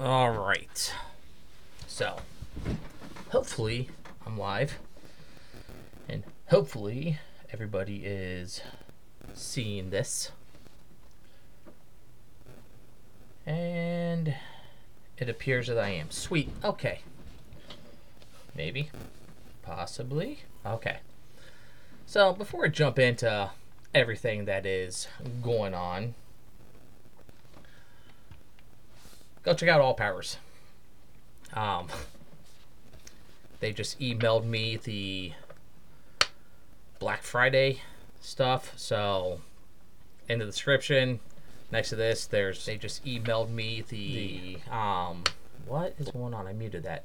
All right. So, hopefully, I'm live. And hopefully, everybody is seeing this. And it appears that I am. Sweet. Okay. Maybe. Possibly. Okay. So, before I jump into everything that is going on, go check out All Powers. Um, they just emailed me the Black Friday stuff. So, in the description, next to this, there's they just emailed me the, the um, what is going on? I muted that.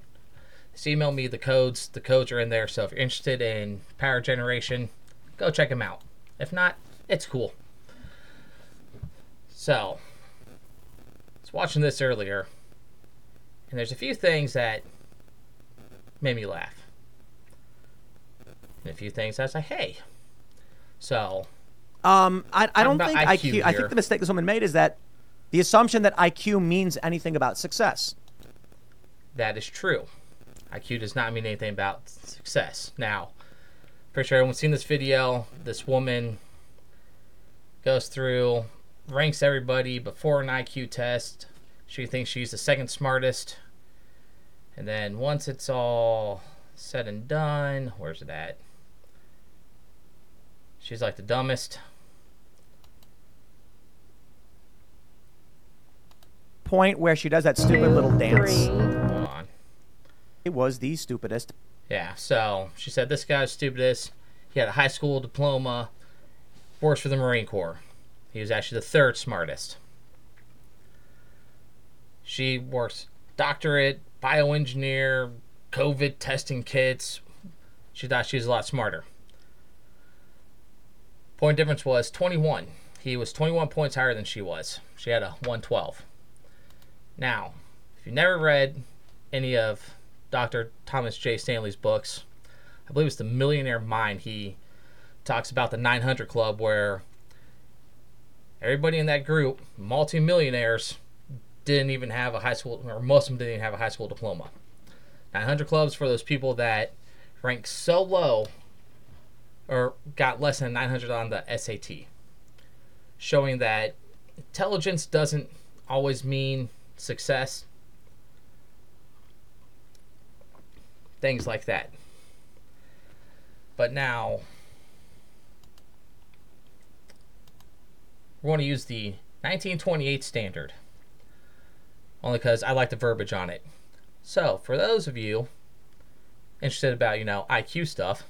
Just emailed me the codes. The codes are in there. So if you're interested in power generation, go check them out. If not, it's cool. So, was watching this earlier, and there's a few things that made me laugh. And a few things I was like, hey. So, Um, I, I don't think IQ. IQ I think the mistake this woman made is that the assumption that IQ means anything about success. that is true. IQ does not mean anything about success. Now, pretty sure everyone's seen this video. This woman goes through, ranks everybody before an IQ test. She thinks she's the second smartest. And then once it's all said and done, where's it at? She's like the dumbest. Point where she does that stupid little dance. Hold on. It was the stupidest. Yeah, so she said this guy's stupidest. He had a high school diploma, works for the Marine Corps. He was actually the third smartest. She works doctorate, bioengineer, COVID testing kits. She thought she was a lot smarter. Point difference was 21. He was 21 points higher than she was. She had a 112. Now, if you've never read any of Dr. Thomas J. Stanley's books. I believe it's The Millionaire Mind. He talks about the 900 Club, where everybody in that group, multimillionaires, didn't even have a high school, or most of them didn't even have a high school diploma. 900 Clubs for those people that rank so low or got less than 900 on the SAT, showing that intelligence doesn't always mean success. things like that. But now we're going to use the 1928 standard only because I like the verbiage on it. So, for those of you interested about, you know, IQ stuff,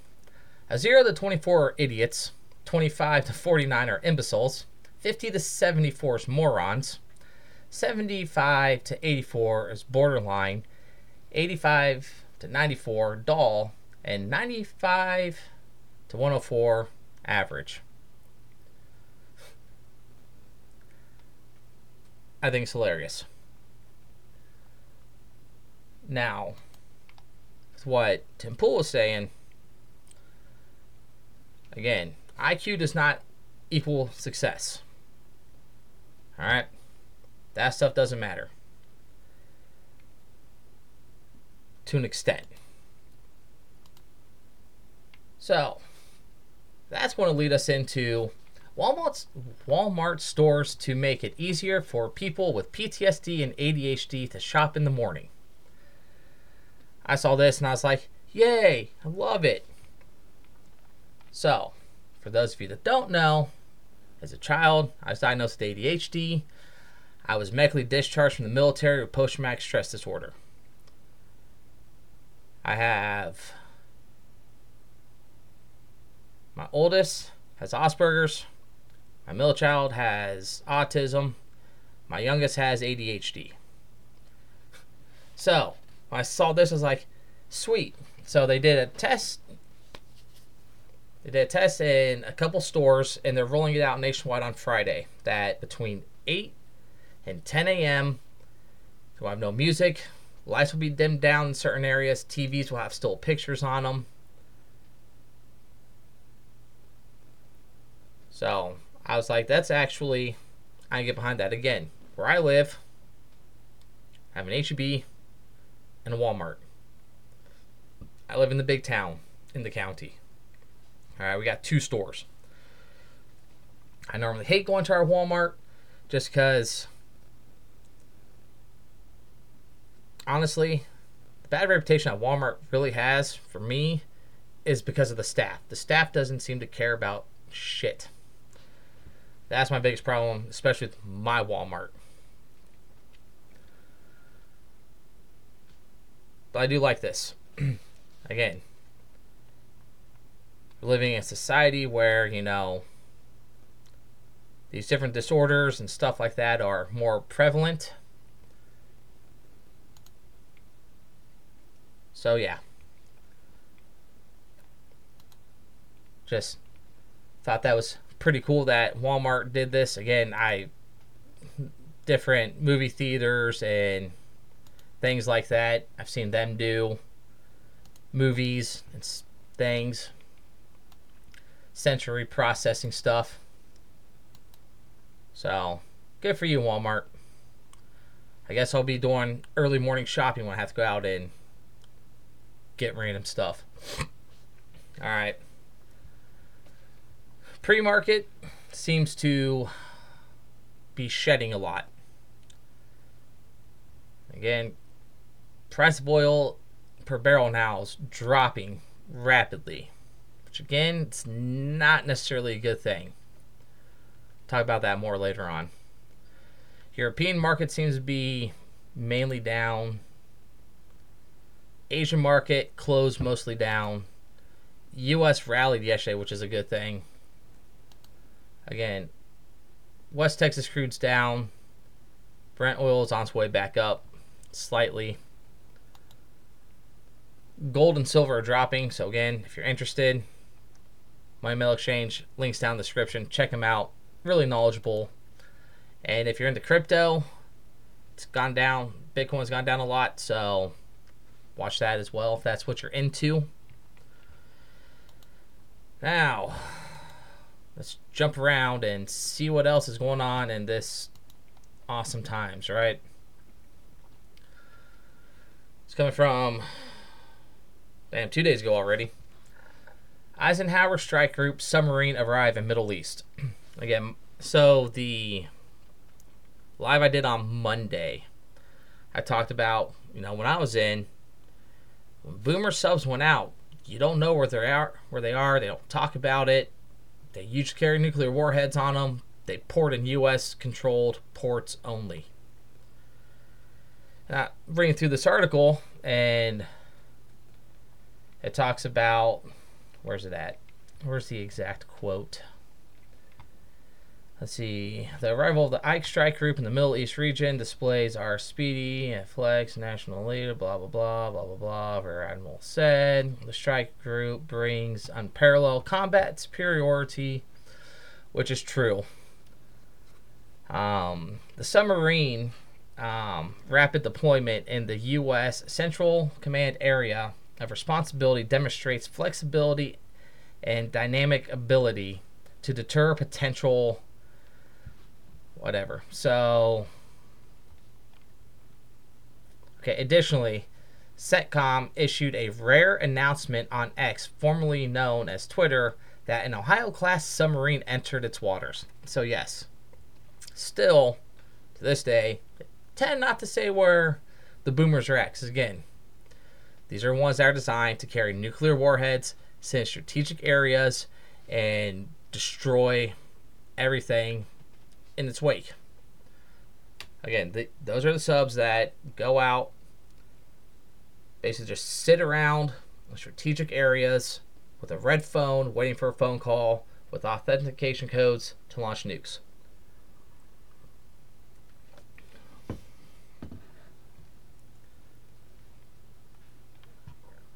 a 0 to 24 are idiots, 25 to 49 are imbeciles, 50 to 74 is morons, 75 to 84 is borderline, 85 to 94 dull, and 95 to 104 average. I think it's hilarious. Now, with what Tim Pool was saying, again, IQ does not equal success. Alright? That stuff doesn't matter. To an extent. So, that's going to lead us into Walmart's Walmart stores to make it easier for people with PTSD and ADHD to shop in the morning. I saw this and I was like, "Yay, I love it." So, for those of you that don't know, as a child, I was diagnosed with ADHD. I was medically discharged from the military with post traumatic stress disorder. I have my oldest has Asperger's. My middle child has autism. My youngest has ADHD. So, I saw this, I was like, sweet. So they did a test. They did a test in a couple stores, and they're rolling it out nationwide on Friday. That between 8 and 10 a.m., we'll have no music. Lights will be dimmed down in certain areas. TVs will have still pictures on them. So I was like, that's actually, I can get behind that again. Where I live, I have an HEB and a Walmart. I live in the big town in the county. All right, we got two stores. I normally hate going to our Walmart just because, honestly, the bad reputation that Walmart really has for me is because of the staff. The staff doesn't seem to care about shit. That's my biggest problem, especially with my Walmart. But I do like this. Again, we're living in a society where, you know, these different disorders and stuff like that are more prevalent. So, yeah. Just thought that was pretty cool that Walmart did this. Again, I different movie theaters and things like that. I've seen them do movies and things, sensory processing stuff. So, good for you, Walmart. I guess I'll be doing early morning shopping when I have to go out and get random stuff. All right. Pre market seems to be shedding a lot. Again, price of oil per barrel now is dropping rapidly, which again, it's not necessarily a good thing. Talk about that more later on. European market seems to be mainly down. Asian market closed mostly down. US rallied yesterday, which is a good thing. Again, West Texas crude's down. Brent oil is on its way back up slightly gold and silver are dropping. So again, if you're interested, Money Metals Exchange links down in the description. Check them out. Really knowledgeable. And if you're into crypto, it's gone down. Bitcoin's gone down a lot, so watch that as well if that's what you're into. Now, let's jump around and see what else is going on in this awesome times, right? It's coming from Damn, two days ago already. Eisenhower Strike Group submarine arrive in Middle East. Again, so the live I did on Monday, I talked about, you know, when I was in, when boomer subs went out, you don't know where they are, where they are. They don't talk about it. They used to carry nuclear warheads on them. They port in U.S. controlled ports only. Now, reading through this article and it talks about where's it at? Where's the exact quote? Let's see. The arrival of the Ike Strike Group in the Middle East region displays our speedy and flex national leader, blah, blah, blah, blah, blah, blah, Rear Admiral said. The Strike Group brings unparalleled combat superiority, which is true. Um, the submarine um, rapid deployment in the U.S. Central Command area of responsibility demonstrates flexibility and dynamic ability to deter potential whatever. So okay, additionally, CENTCOM issued a rare announcement on X, formerly known as Twitter, that an Ohio class submarine entered its waters. So yes, still to this day, tend not to say where the boomers are at. Again, these are ones that are designed to carry nuclear warheads, send strategic areas, and destroy everything in its wake. Again, the, those are the subs that go out, basically just sit around in strategic areas with a red phone, waiting for a phone call with authentication codes to launch nukes.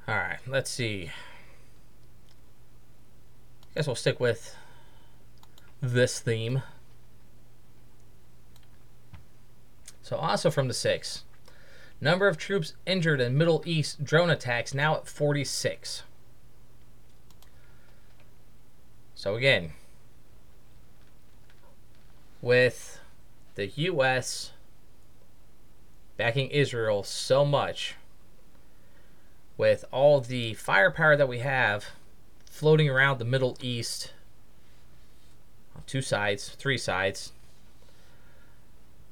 All right, let's see. I Guess we'll stick with this theme. So, also from the six, number of troops injured in Middle East drone attacks now at 46. So, again, with the U.S. backing Israel so much with all the firepower that we have floating around the Middle East on two sides, three sides,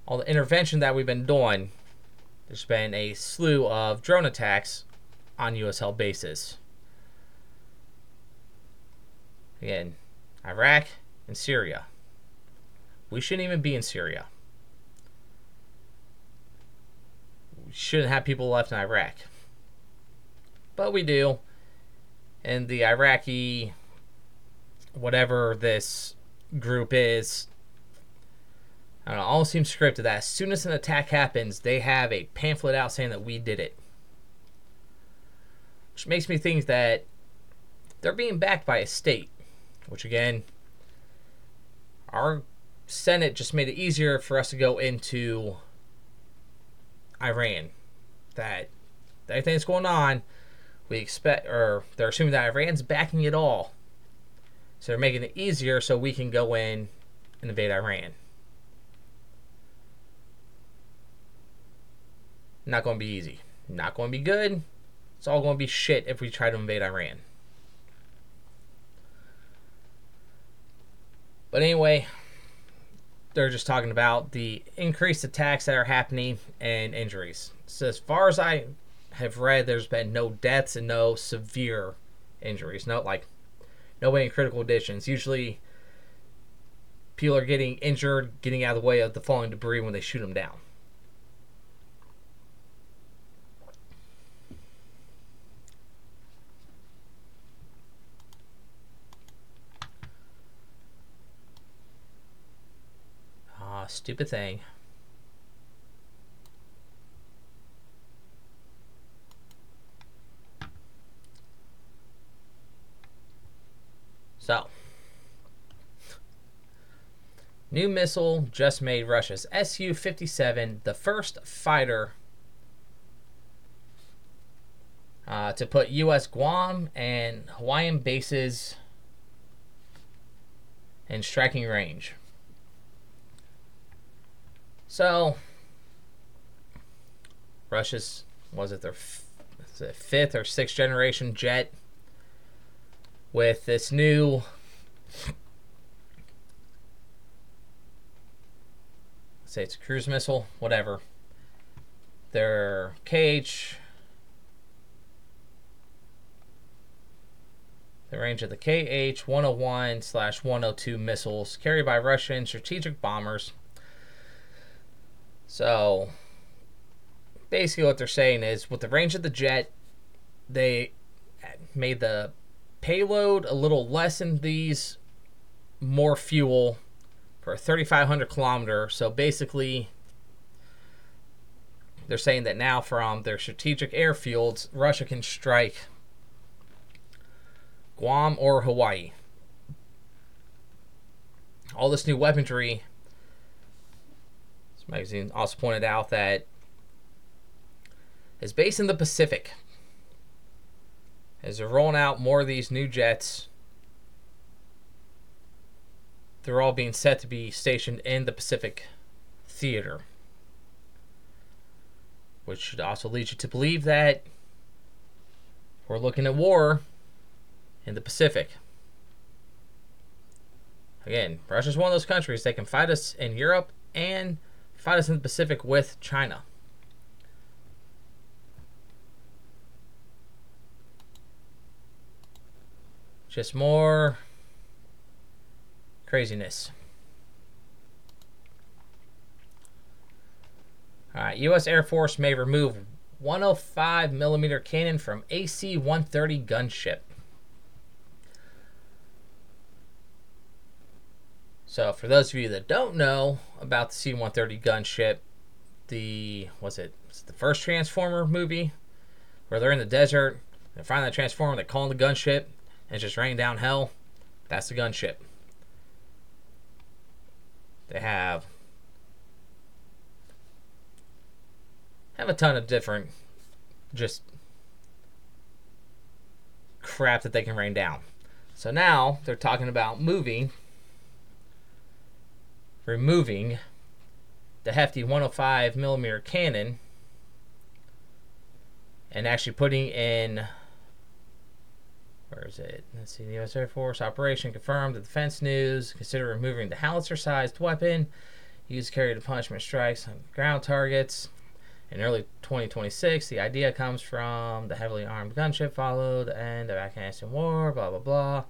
all the intervention that we've been doing, there's been a slew of drone attacks on U.S. held bases. Again, Iraq and Syria. We shouldn't even be in Syria. We shouldn't have people left in Iraq. But we do. And the Iraqi, whatever this group is, I don't know, all seems scripted that as soon as an attack happens, they have a pamphlet out saying that we did it. Which makes me think that they're being backed by a state. Which again, our Senate just made it easier for us to go into Iran. That everything that's going on, we expect, or they're assuming that Iran's backing it all. So they're making it easier so we can go in and invade Iran. Not going to be easy. Not going to be good. It's all going to be shit if we try to invade Iran. But anyway, they're just talking about the increased attacks that are happening and injuries. So as far as I have read, there's been no deaths and no severe injuries. No, like nobody in critical conditions. Usually, people are getting injured, getting out of the way of the falling debris when they shoot them down. Stupid thing. So, new missile just made Russia's Su 57 the first fighter uh, to put U.S. Guam and Hawaiian bases in striking range. So, Russia's, was it their f- it fifth or sixth generation jet? with this new say it's a cruise missile, whatever. Their KH the range of the KH 101 slash 102 missiles carried by Russian strategic bombers. So basically what they're saying is with the range of the jet, they made the payload a little less in these, more fuel for 3,500 kilometer. So basically, they're saying that now from their strategic airfields, Russia can strike Guam or Hawaii. All this new weaponry. Magazine also pointed out that it's based in the Pacific as they're rolling out more of these new jets. They're all being set to be stationed in the Pacific Theater. Which should also lead you to believe that we're looking at war in the Pacific. Again, Russia's one of those countries that can fight us in Europe and fight us in the Pacific with China. Just more craziness. All right, U.S. Air Force may remove 105 millimeter cannon from AC-130 gunship. So, for those of you that don't know about the C-130 gunship, the was it was it the first Transformer movie where they're in the desert, they find that Transformer, they call in the gunship, and it's just raining down hell, that's the gunship. They have have a ton of different just crap that they can rain down. So now they're talking about moving removing the hefty 105 millimeter cannon and actually putting in where is it? Let's see. The U.S. Air Force operation confirmed. The Defense News consider removing the howitzer-sized weapon used to carry the punishment strikes on ground targets. In early 2026, the idea comes from the heavily armed gunship followed and the end of Afghanistan war. Blah blah blah.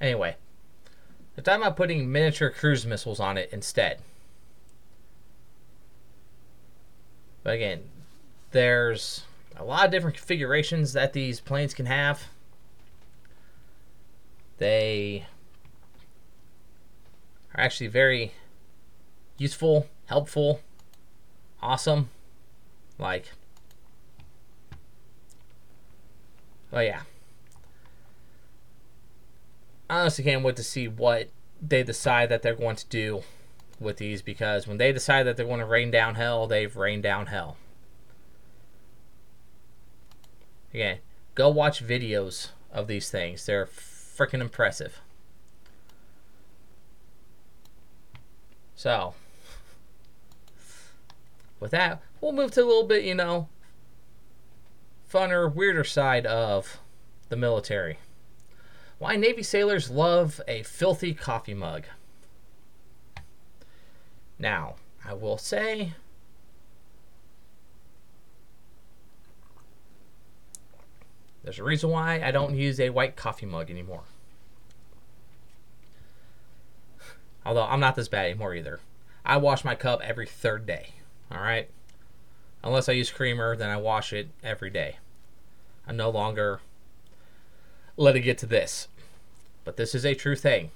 Anyway, they're talking about putting miniature cruise missiles on it instead. But again, there's a lot of different configurations that these planes can have. They are actually very useful, helpful, awesome. Like, oh yeah. I honestly can't wait to see what they decide that they're going to do with these because when they decide that they're going to rain down hell, they've rained down hell. Again, go watch videos of these things. They're freaking impressive. So, with that, we'll move to a little bit, you know, funner, weirder side of the military. Why Navy sailors love a filthy coffee mug. Now, I will say there's a reason why I don't use a white coffee mug anymore. Although I'm not this bad anymore either. I wash my cup every third day. All right? Unless I use creamer, then I wash it every day. I no longer let it get to this. But this is a true thing.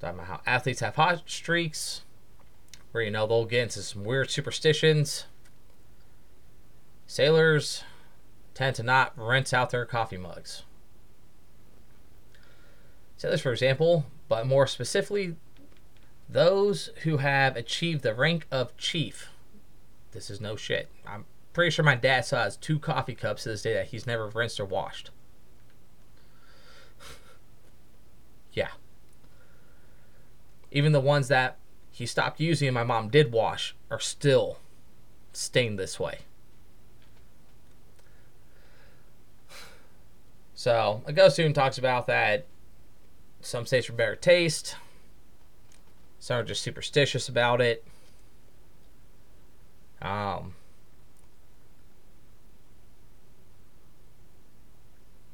Talking about how athletes have hot streaks, where you know they'll get into some weird superstitions. Sailors tend to not rinse out their coffee mugs. Sailors, for example, but more specifically, those who have achieved the rank of chief. This is no shit. I'm pretty sure my dad still has two coffee cups to this day that he's never rinsed or washed. Yeah. Even the ones that he stopped using and my mom did wash are still stained this way. So, a student talks about that some states for better taste, some are just superstitious about it. Um,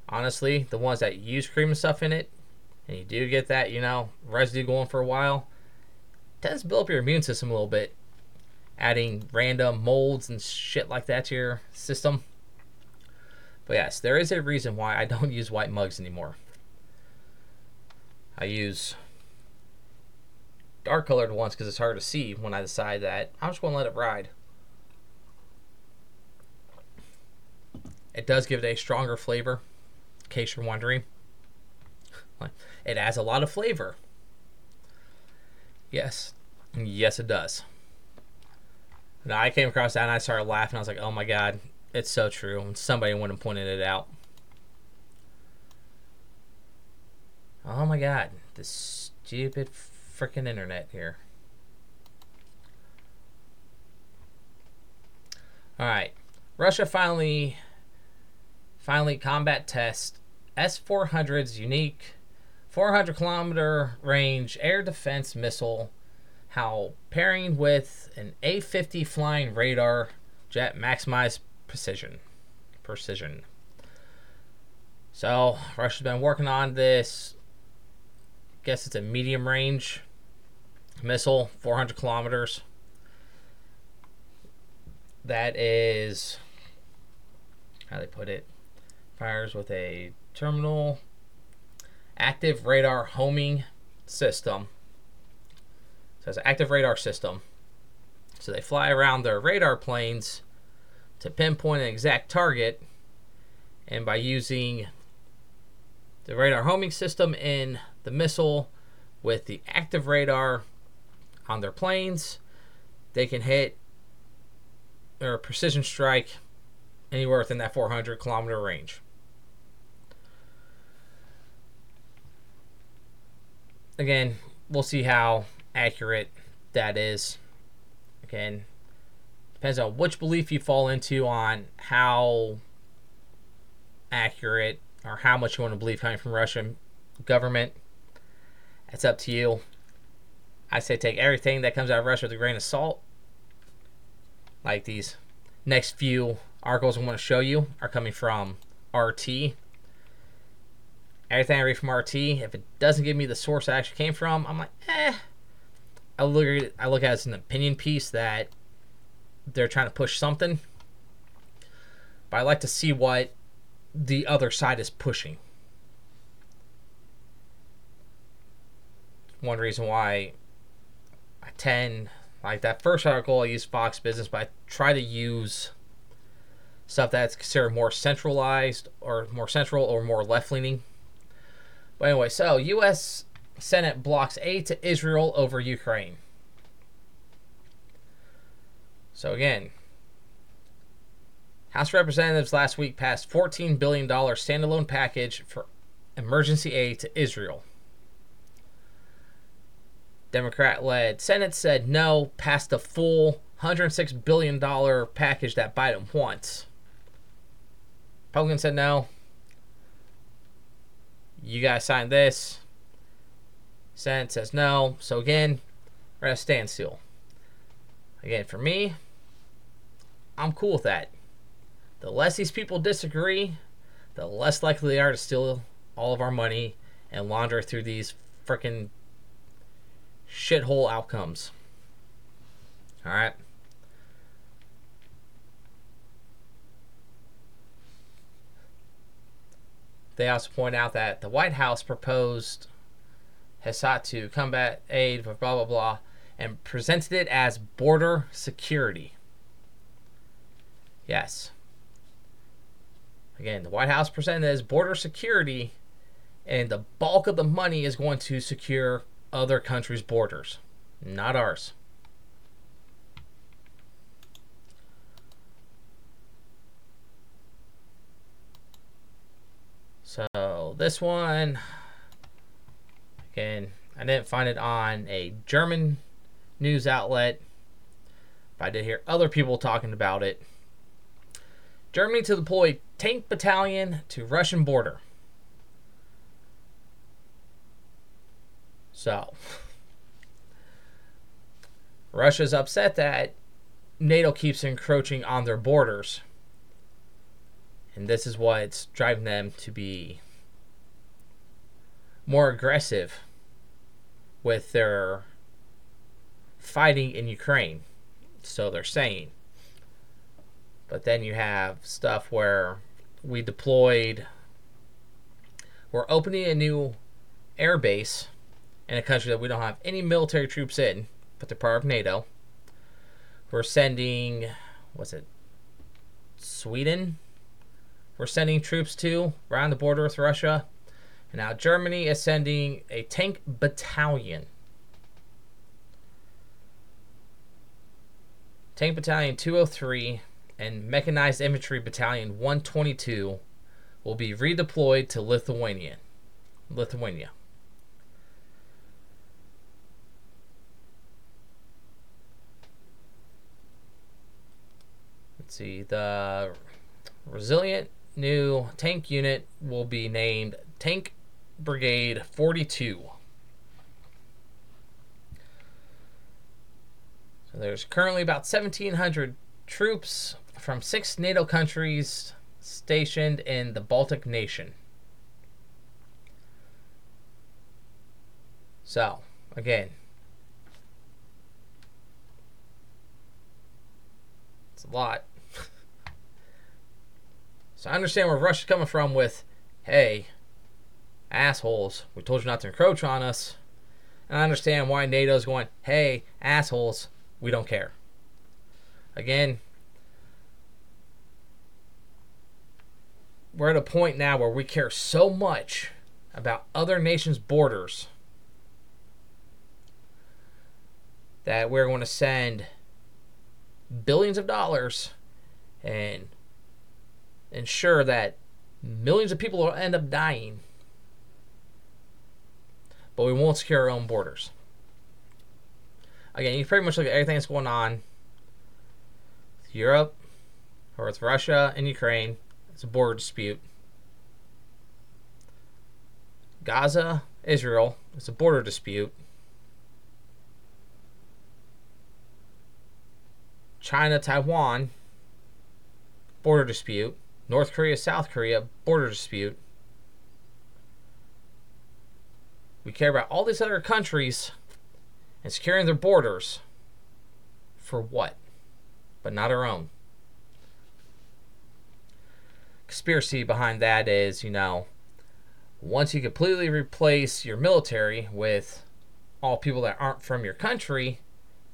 honestly, the ones that use cream and stuff in it, and you do get that, you know, residue going for a while, tends to build up your immune system a little bit. Adding random molds and shit like that to your system. But yes, there is a reason why I don't use white mugs anymore. I use dark colored ones because it's hard to see when I decide that I'm just going to let it ride. It does give it a stronger flavor, in case you're wondering. It adds a lot of flavor. Yes. Yes, it does. Now, I came across that and I started laughing. I was like, oh my God, it's so true. And somebody went and pointed it out. Oh my God, this stupid freaking internet here. All right. Russia finally finally combat test S-400's unique 400 kilometer range air defense missile, how pairing with an A50 flying radar jet maximize precision. Precision. So, Russia's been working on this. I Guess it's a medium range missile, 400 kilometers. That is, how they put it, fires with a terminal active radar homing system. So it's an active radar system. So they fly around their radar planes to pinpoint an exact target, and by using the radar homing system in the missile with the active radar on their planes, they can hit or precision strike anywhere within that 400 kilometer range. Again, we'll see how accurate that is. Again, depends on which belief you fall into on how accurate or how much you want to believe coming from Russian government. It's up to you. I say take everything that comes out of Russia with a grain of salt. Like these next few articles I'm going to show you are coming from RT. Everything I read from RT, if it doesn't give me the source it actually came from, I'm like, eh. I look at it, I look at it as an opinion piece that they're trying to push something. But I like to see what the other side is pushing. One reason why I tend like that first article I use Fox Business, but I try to use stuff that's considered more centralized or more central or more left leaning. But anyway, so U.S. Senate blocks aid to Israel over Ukraine. So again, House Representatives last week passed $14 billion standalone package for emergency aid to Israel. Democrat led Senate said no, passed the full $106 billion package that Biden wants. Republicans said no. You guys sign this. Senate says no. So again, we're at a standstill. Again, for me, I'm cool with that. The less these people disagree, the less likely they are to steal all of our money and launder through these freaking shithole outcomes. All right. They also point out that the White House proposed sought to combat aid, blah blah blah, and presented it as border security. Yes. Again, the White House presented as border security, and the bulk of the money is going to secure other countries' borders, not ours. So this one, again, I didn't find it on a German news outlet, but I did hear other people talking about it. Germany to deploy tank battalion to Russian border. So, Russia's upset that NATO keeps encroaching on their borders. And this is what's driving them to be more aggressive with their fighting in Ukraine. So they're saying. But then you have stuff where we deployed, we're opening a new air base in a country that we don't have any military troops in, but they're part of NATO. We're sending, was it, Sweden? We're sending troops to around the border with Russia. And now Germany is sending a tank battalion. Tank Battalion 203 and Mechanized Infantry Battalion 122 will be redeployed to Lithuania. Lithuania. Let's see. The resilient new tank unit will be named Tank Brigade 42. So there's currently about 1,700 troops from six NATO countries stationed in the Baltic nation. So, again, it's a lot. So I understand where Russia's coming from with, hey, assholes, we told you not to encroach on us. And I understand why NATO's going, hey, assholes, we don't care. Again, we're at a point now where we care so much about other nations' borders that we're going to send billions of dollars and ensure that millions of people will end up dying but we won't secure our own borders. Again, you pretty much look at everything that's going on. Europe, or with Russia and Ukraine, it's a border dispute. Gaza, Israel, it's a border dispute. China, Taiwan, border dispute. North Korea, South Korea, border dispute. We care about all these other countries and securing their borders for what? But not our own. Conspiracy behind that is, you know, once you completely replace your military with all people that aren't from your country,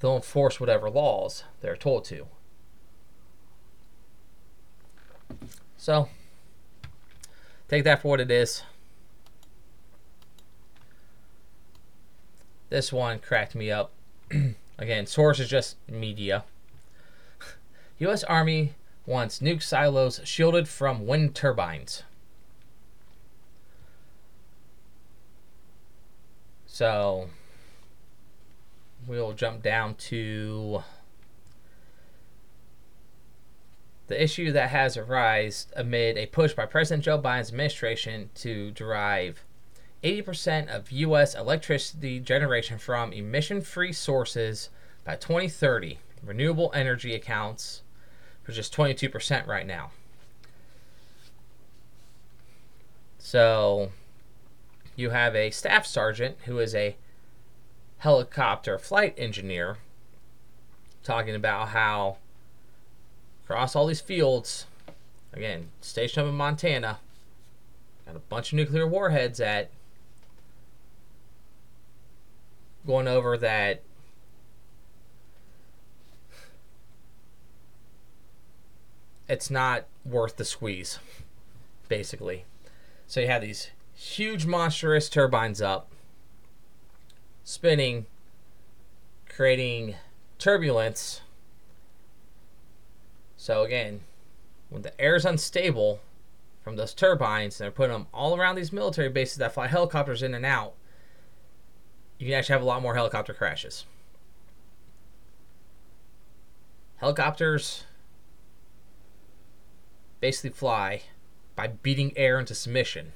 they'll enforce whatever laws they're told to. So, take that for what it is. This one cracked me up. Again, source is just media. U.S. Army wants nuke silos shielded from wind turbines. So, we'll jump down to the issue that has arisen amid a push by President Joe Biden's administration to derive 80% of U.S. electricity generation from emission free sources by 2030. Renewable energy accounts for just 22% right now. So you have a staff sergeant who is a helicopter flight engineer talking about how across all these fields, again, stationed up in Montana, got a bunch of nuclear warheads at going over that it's not worth the squeeze, basically. So you have these huge monstrous turbines up, spinning, creating turbulence. So again, when the air is unstable from those turbines, and they're putting them all around these military bases that fly helicopters in and out, you can actually have a lot more helicopter crashes. Helicopters basically fly by beating air into submission.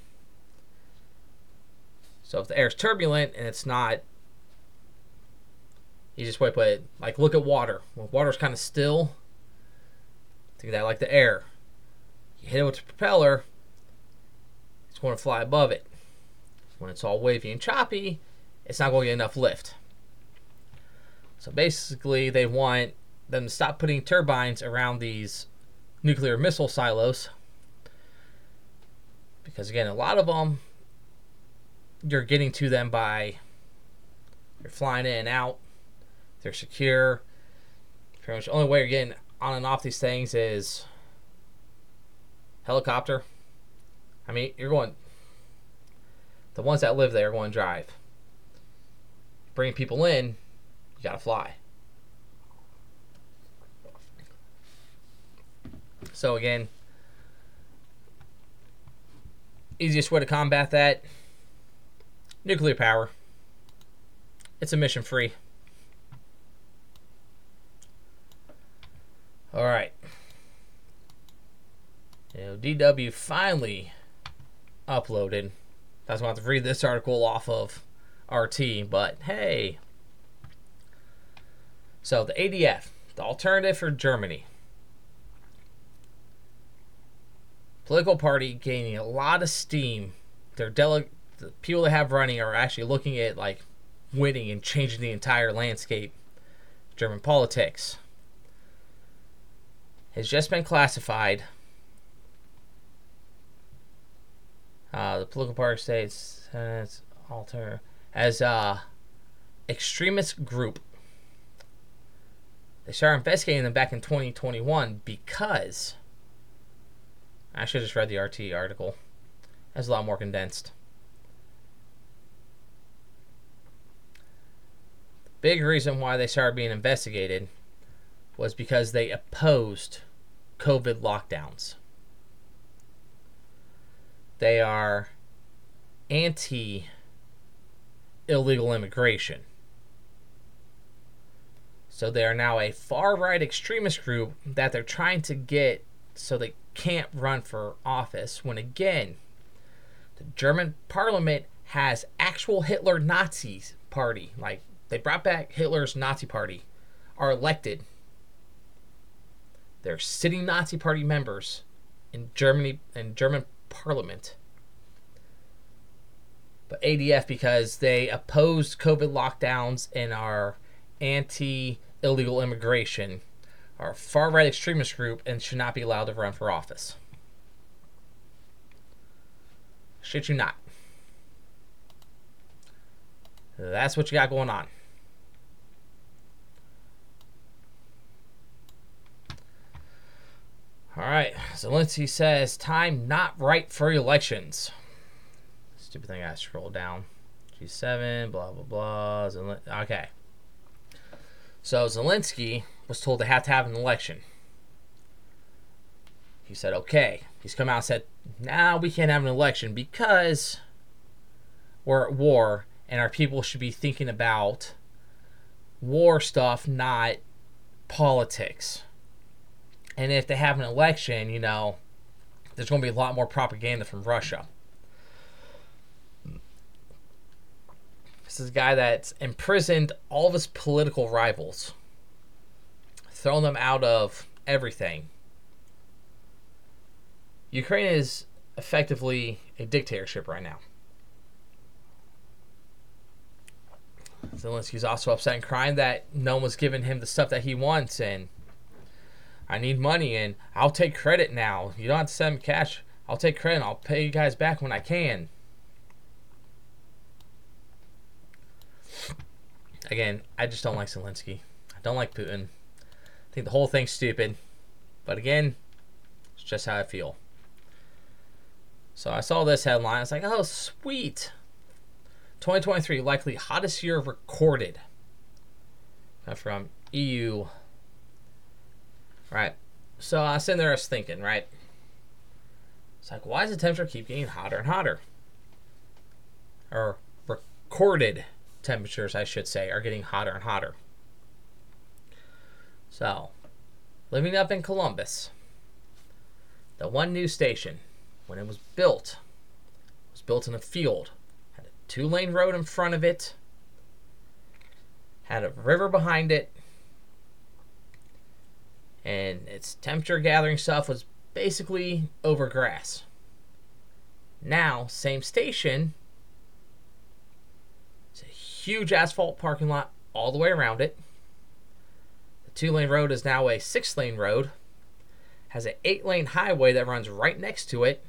So if the air is turbulent and it's not, easiest way to put it, like look at water. When water's kind of still, think that like the air. You hit it with the propeller, it's going to fly above it. When it's all wavy and choppy, it's not going to get enough lift. So basically, they want them to stop putting turbines around these nuclear missile silos. Because again, a lot of them, you're getting to them by you're flying in and out. They're secure. Pretty much the only way you're getting on and off these things is helicopter. I mean, you're going. The ones that live there are going to drive bring people in, you got to fly. So again, easiest way to combat that nuclear power. It's emission free. All right. You DW finally uploaded. That's why I have to read this article off of RT, but hey. So the ADF, the alternative for Germany. Political party gaining a lot of steam. Their dele- the people they have running are actually looking at like winning and changing the entire landscape German politics. Has just been classified. Uh, the political party states uh, alter as a extremist group. They started investigating them back in 2021 because I should have just read the RT article. It's a lot more condensed. The big reason why they started being investigated was because they opposed COVID lockdowns. They are anti illegal immigration. So they are now a far right extremist group that they're trying to get so they can't run for office. When again, the German parliament has actual Hitler Nazis party. Like they brought back Hitler's Nazi party, are elected. They're sitting Nazi party members in Germany in German parliament. But ADF because they opposed COVID lockdowns and are anti illegal immigration are a far right extremist group and should not be allowed to run for office. Shit you not. That's what you got going on. All right. Zelensky says time not right for elections. Stupid thing. I scroll down. G7. Blah blah blah. Zelen- okay. So Zelensky was told to have to have an election. He said, okay. He's come out and said, now nah, we can't have an election because we're at war and our people should be thinking about war stuff, not politics. And if they have an election, you know, there's going to be a lot more propaganda from Russia. This is a guy that's imprisoned all of his political rivals, thrown them out of everything. Ukraine is effectively a dictatorship right now. Zelensky's also upset and crying that no one was giving him the stuff that he wants and I need money and I'll take credit now. You don't have to send me cash. I'll take credit and I'll pay you guys back when I can. Again, I just don't like Zelensky. I don't like Putin. I think the whole thing's stupid. But again, it's just how I feel. So I saw this headline. I was like, oh, sweet. 2023, likely hottest year recorded. From EU. Right. So I was sitting there, I was thinking, right? It's like, why does the temperature keep getting hotter and hotter? Or recorded temperatures, I should say, are getting hotter and hotter. So, living up in Columbus, the one news station, when it was built, was built in a field, had a two lane road in front of it, had a river behind it, and its temperature gathering stuff was basically over grass. Now, same station, it's a huge asphalt parking lot all the way around it. The two lane road is now a six lane road. Has an eight lane highway that runs right next to it,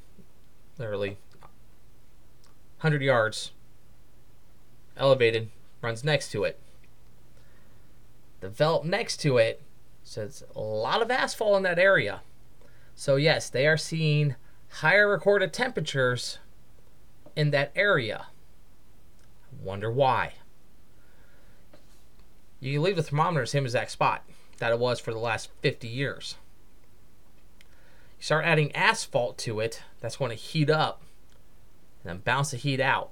literally 100 yards elevated, runs next to it. Developed next to it, so it's a lot of asphalt in that area. So, yes, they are seeing higher recorded temperatures in that area. Wonder why. You leave the thermometer in the same exact spot that it was for the last 50 years. You start adding asphalt to it, that's going to heat up and then bounce the heat out.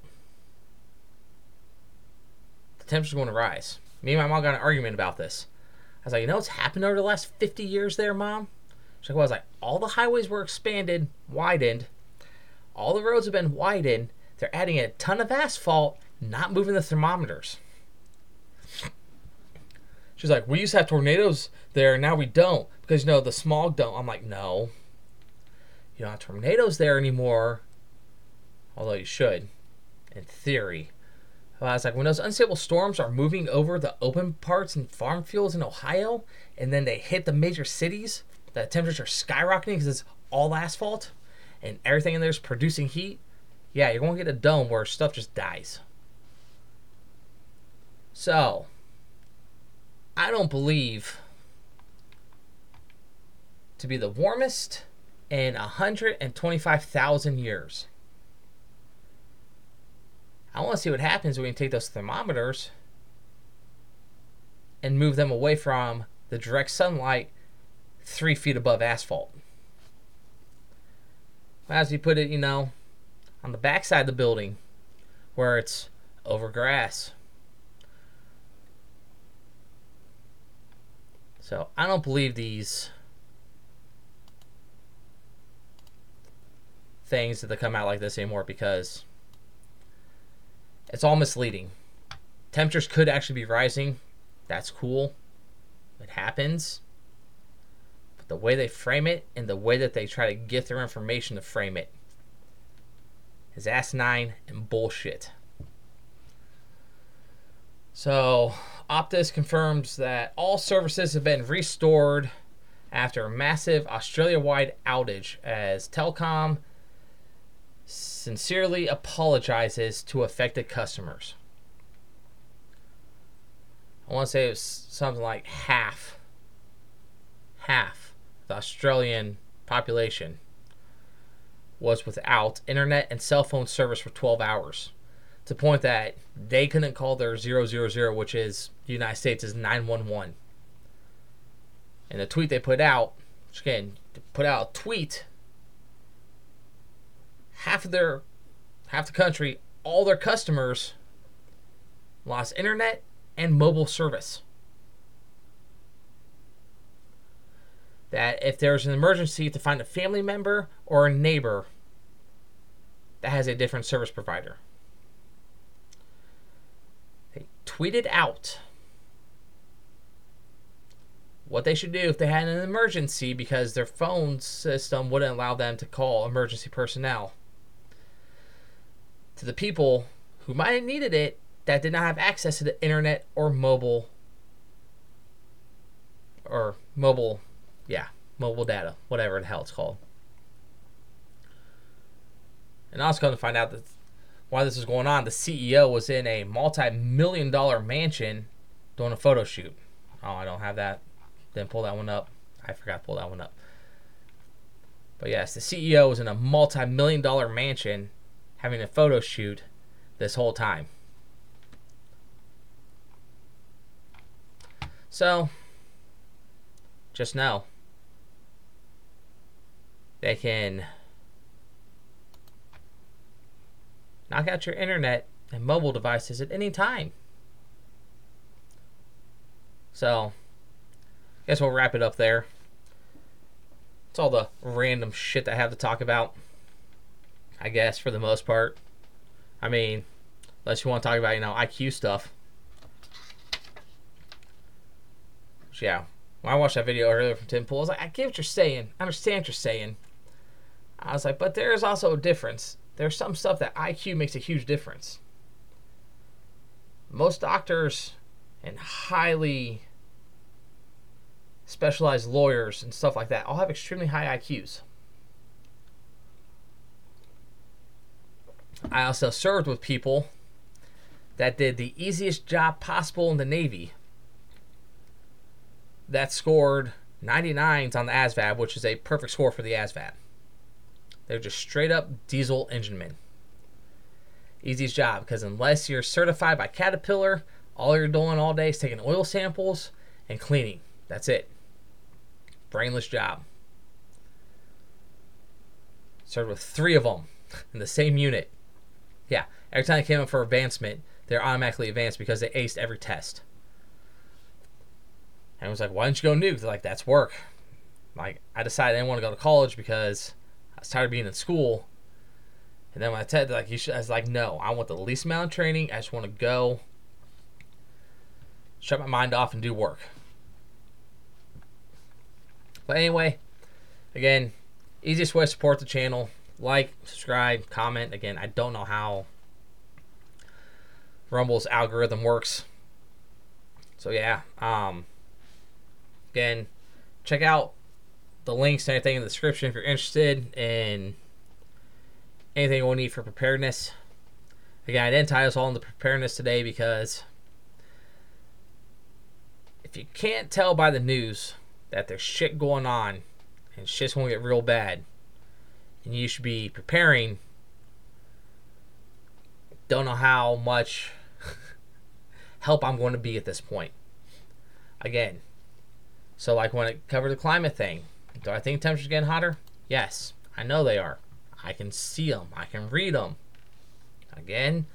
The temperature's going to rise. Me and my mom got an argument about this. I was like, you know what's happened over the last 50 years there, mom? She's like, well, I was like, all the highways were expanded, widened, all the roads have been widened. They're adding a ton of asphalt, not moving the thermometers. She's like, we used to have tornadoes there, now we don't because you know the smog don't. I'm like, no, you don't have tornadoes there anymore. Although you should, in theory. But I was like, when those unstable storms are moving over the open parts and farm fields in Ohio, and then they hit the major cities, the temperatures are skyrocketing because it's all asphalt, and everything in there is producing heat. Yeah, you're going to get a dome where stuff just dies. So, I don't believe to be the warmest in 125,000 years. I want to see what happens when we take those thermometers and move them away from the direct sunlight three feet above asphalt. As you put it, you know, on the backside of the building where it's over grass. So I don't believe these things that they come out like this anymore because it's all misleading. Temperatures could actually be rising. That's cool. It happens. But the way they frame it and the way that they try to get their information to frame it is asinine and bullshit. So, Optus confirms that all services have been restored after a massive Australia wide outage as Telecom sincerely apologizes to affected customers. I want to say it was something like half, half the Australian population was without internet and cell phone service for 12 hours. To the point that they couldn't call their 000, which is the United States, is 911. And the tweet they put out, which again, put out a tweet half of their half the country, all their customers lost internet and mobile service. That if there's an emergency to find a family member or a neighbor that has a different service provider. They tweeted out what they should do if they had an emergency because their phone system wouldn't allow them to call emergency personnel to the people who might have needed it that did not have access to the internet or mobile or mobile yeah mobile data whatever the hell it's called. And I was going to find out that why this was going on. The ceo was in a multi-million dollar mansion doing a photo shoot. Oh i don't have that. Didn't pull that one up. I forgot to pull that one up. But yes the ceo was in a multi-million dollar mansion having a photo shoot this whole time. So, just know they can knock out your internet and mobile devices at any time. So, I guess we'll wrap it up there. It's all the random shit I have to talk about. I guess, for the most part. I mean, unless you want to talk about, you know, IQ stuff. So, yeah. When I watched that video earlier from Tim Pool, I was like, I get what you're saying. I understand what you're saying. I was like, but there is also a difference. There's some stuff that IQ makes a huge difference. Most doctors and highly specialized lawyers and stuff like that all have extremely high IQs. I also served with people that did the easiest job possible in the Navy that scored 99s on the ASVAB, which is a perfect score for the ASVAB. They're just straight up diesel engine men. Easiest job because unless you're certified by Caterpillar, all you're doing all day is taking oil samples and cleaning. That's it. Brainless job. Served with three of them in the same unit. Yeah, every time they came up for advancement, they're automatically advanced because they aced every test. And I was like, why didn't you go new? They're like, that's work. Like, I decided I didn't want to go to college because I was tired of being in school. And then when I said, like, you should, I was like, no, I want the least amount of training. I just want to go, shut my mind off, and do work. But anyway, again, easiest way to support the channel like, subscribe, comment. Again, I don't know how Rumble's algorithm works. So yeah, um, again, check out the links and everything in the description if you're interested in anything we'll need for preparedness. Again, I didn't tie us all into preparedness today because if you can't tell by the news that there's shit going on and shit's gonna get real bad, and you should be preparing. Don't know how much help I'm going to be at this point. Again, so like when it covered the climate thing, do I think temperatures getting hotter? Yes, I know they are. I can see them. I can read them. Again,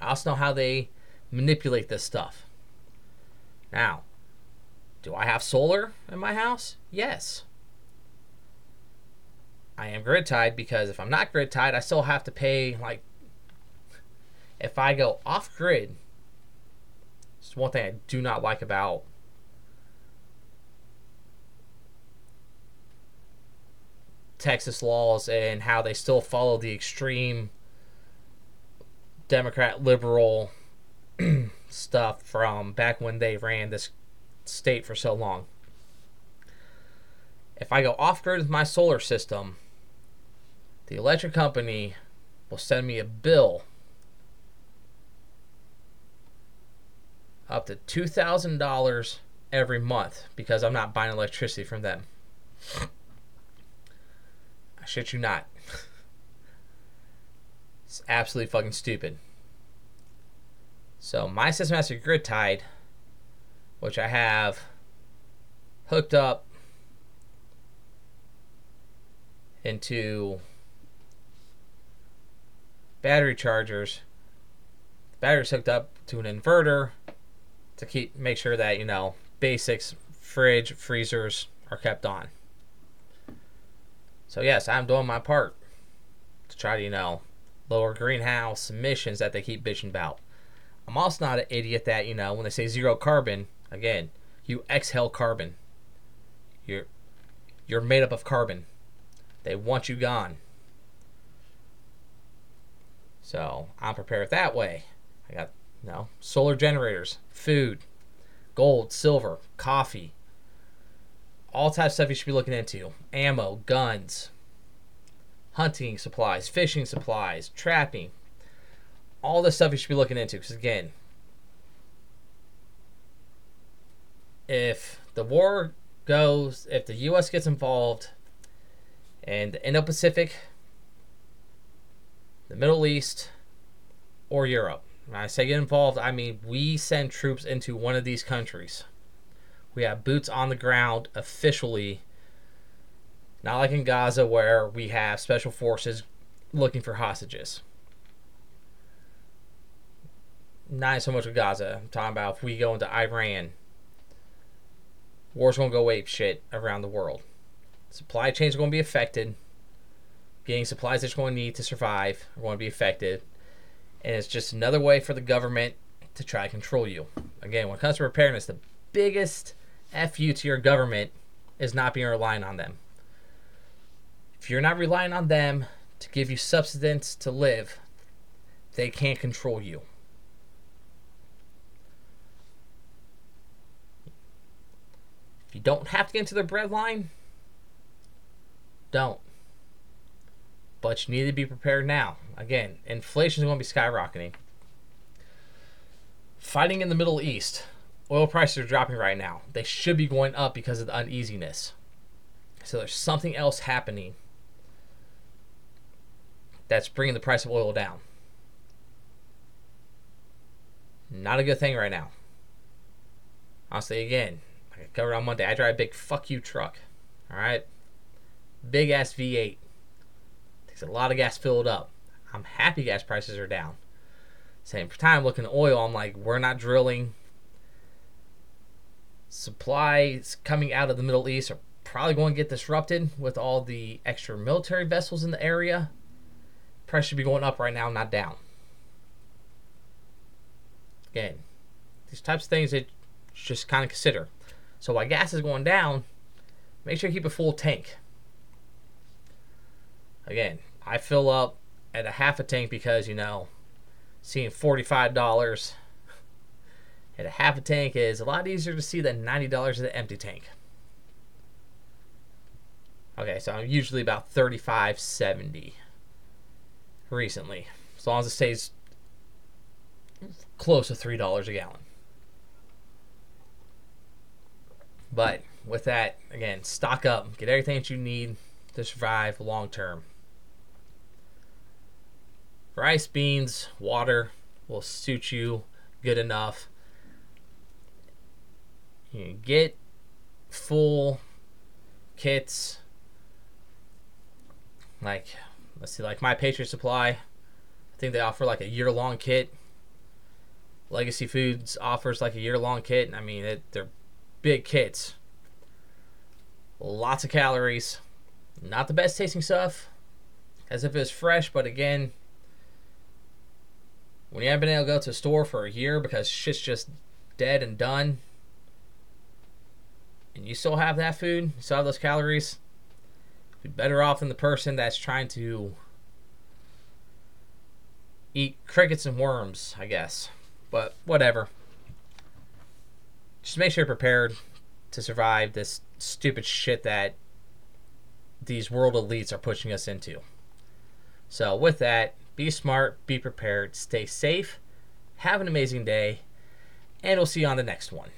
I also know how they manipulate this stuff. Now, do I have solar in my house? Yes. I am grid tied because if I'm not grid tied, I still have to pay like if I go off grid. It's one thing I do not like about Texas laws and how they still follow the extreme Democrat liberal stuff from back when they ran this state for so long. If I go off grid with my solar system, the electric company will send me a bill up to $2,000 every month because I'm not buying electricity from them. I shit you not. it's absolutely fucking stupid. So my system has to grid tied, which I have hooked up into battery chargers. The battery's hooked up to an inverter to keep make sure that you know basics, fridge, freezers are kept on. So yes, I'm doing my part to try to you know lower greenhouse emissions that they keep bitching about. I'm also not an idiot that you know when they say zero carbon, again, you exhale carbon. You're you're made up of carbon. They want you gone. So I'm prepared that way. I got you know solar generators, food, gold, silver, coffee, all types of stuff you should be looking into. Ammo, guns, hunting supplies, fishing supplies, trapping. All this stuff you should be looking into. Because again, if the war goes, if the U.S. gets involved, and the Indo-Pacific the Middle East, or Europe. When I say get involved, I mean we send troops into one of these countries. We have boots on the ground officially, not like in Gaza where we have special forces looking for hostages. Not so much with Gaza. I'm talking about if we go into Iran, war's gonna go ape shit around the world. Supply chains are gonna be affected getting supplies that you're going to need to survive are going to be affected. And it's just another way for the government to try to control you. Again, when it comes to preparedness, the biggest FU to your government is not being reliant on them. If you're not relying on them to give you subsistence to live, they can't control you. If you don't have to get into their breadline, don't but you need to be prepared now. Again, inflation is going to be skyrocketing. Fighting in the Middle East, oil prices are dropping right now. They should be going up because of the uneasiness. So there's something else happening that's bringing the price of oil down. Not a good thing right now. I'll say again, like I covered on Monday, I drive a big fuck you truck. All right? Big ass V8. A lot of gas filled up. I'm happy gas prices are down. Same time looking at oil, I'm like, we're not drilling. Supplies coming out of the Middle East are probably going to get disrupted with all the extra military vessels in the area. Price should be going up right now, not down. Again, these types of things that just kind of consider. So while gas is going down, make sure you keep a full tank. Again, I fill up at a half a tank because, you know, seeing $45 at a half a tank is a lot easier to see than $90 at an empty tank. Okay, so I'm usually about 35 70 recently. As long as it stays close to $3 a gallon. But with that, again, stock up, get everything that you need to survive long term. Rice, beans, water will suit you good enough. You get full kits. Like, let's see, like my Patriot Supply. I think they offer like a year long kit. Legacy Foods offers like a year long kit. And I mean, it, they're big kits. Lots of calories. Not the best tasting stuff. As if it was fresh, but again, when you haven't been able to go to a store for a year because shit's just dead and done, and you still have that food, you still have those calories, be better off than the person that's trying to eat crickets and worms, I guess. But whatever. Just make sure you're prepared to survive this stupid shit that these world elites are pushing us into. So, with that, be smart, be prepared, stay safe, have an amazing day, and we'll see you on the next one.